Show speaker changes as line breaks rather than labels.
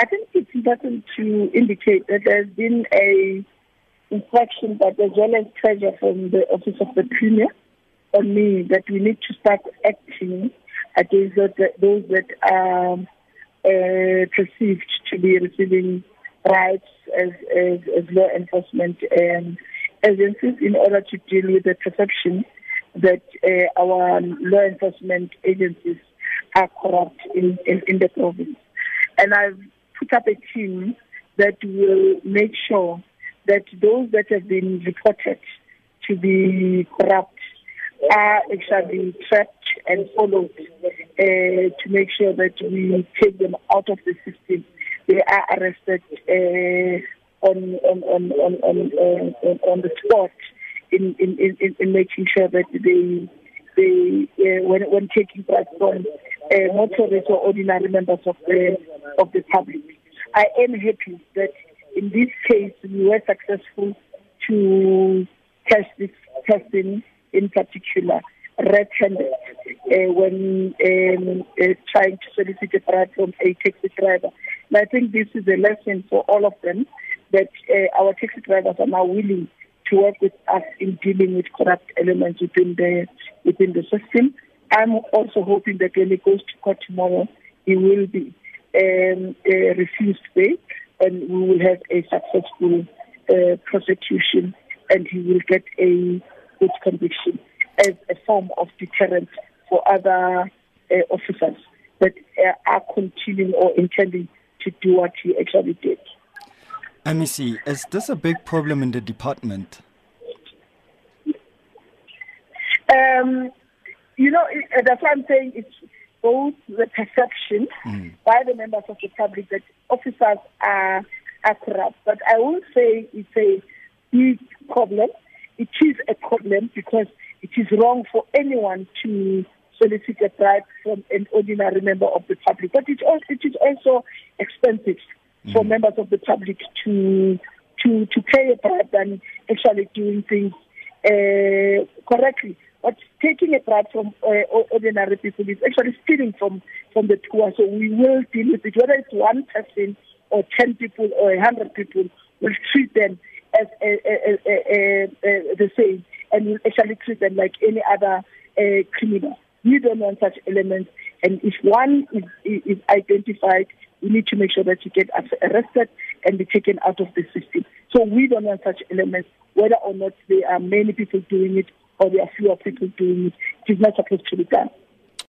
I think it's important to indicate that there's been a instruction, that as well as pressure from the Office of the Premier on me that we need to start acting against those that are uh, perceived to be receiving rights as, as, as law enforcement um, agencies in order to deal with the perception that uh, our law enforcement agencies are corrupt in, in, in the province. And I've put up a team that will make sure that those that have been reported to be corrupt are actually tracked and followed uh, to make sure that we take them out of the system. They are arrested uh, on, on, on, on, on, uh, on the spot in, in, in, in making sure that they, they uh, when, when taking part from uh, motorists or ordinary members of the, of the public. I am happy that in this case we were successful to catch this person in particular red-handed uh, when um, uh, trying to solicit a bribe from a taxi driver. And I think this is a lesson for all of them that uh, our taxi drivers are now willing to work with us in dealing with corrupt elements within the within the system. I'm also hoping that when it goes to court tomorrow, he will be um, refused bail, and we will have a successful uh, prosecution, and he will get a good conviction as a form of deterrent for other uh, officers that uh, are continuing or intending to do what he actually did.
MEC, is this a big problem in the department?
Um, you know, that's why I'm saying it's both the perception mm. by the members of the public that officers are, are corrupt. But I won't say it's a big problem. It is a problem because it is wrong for anyone to solicit a bribe from an ordinary member of the public. But it, also, it is also expensive mm. for members of the public to to to pay a bribe than actually doing things uh, correctly. But taking a bribe from uh, ordinary people is actually stealing from from the poor. So we will deal with it, whether it's one person or ten people or a hundred people. We'll treat them as a, a, a, the same, and we'll actually treat them like any other uh, criminal. We don't want such elements, and if one is, is identified, we need to make sure that you get arrested and be taken out of the system. So we don't want such elements, whether or not there are many people doing it or there are fewer people doing it. It is not supposed to be done.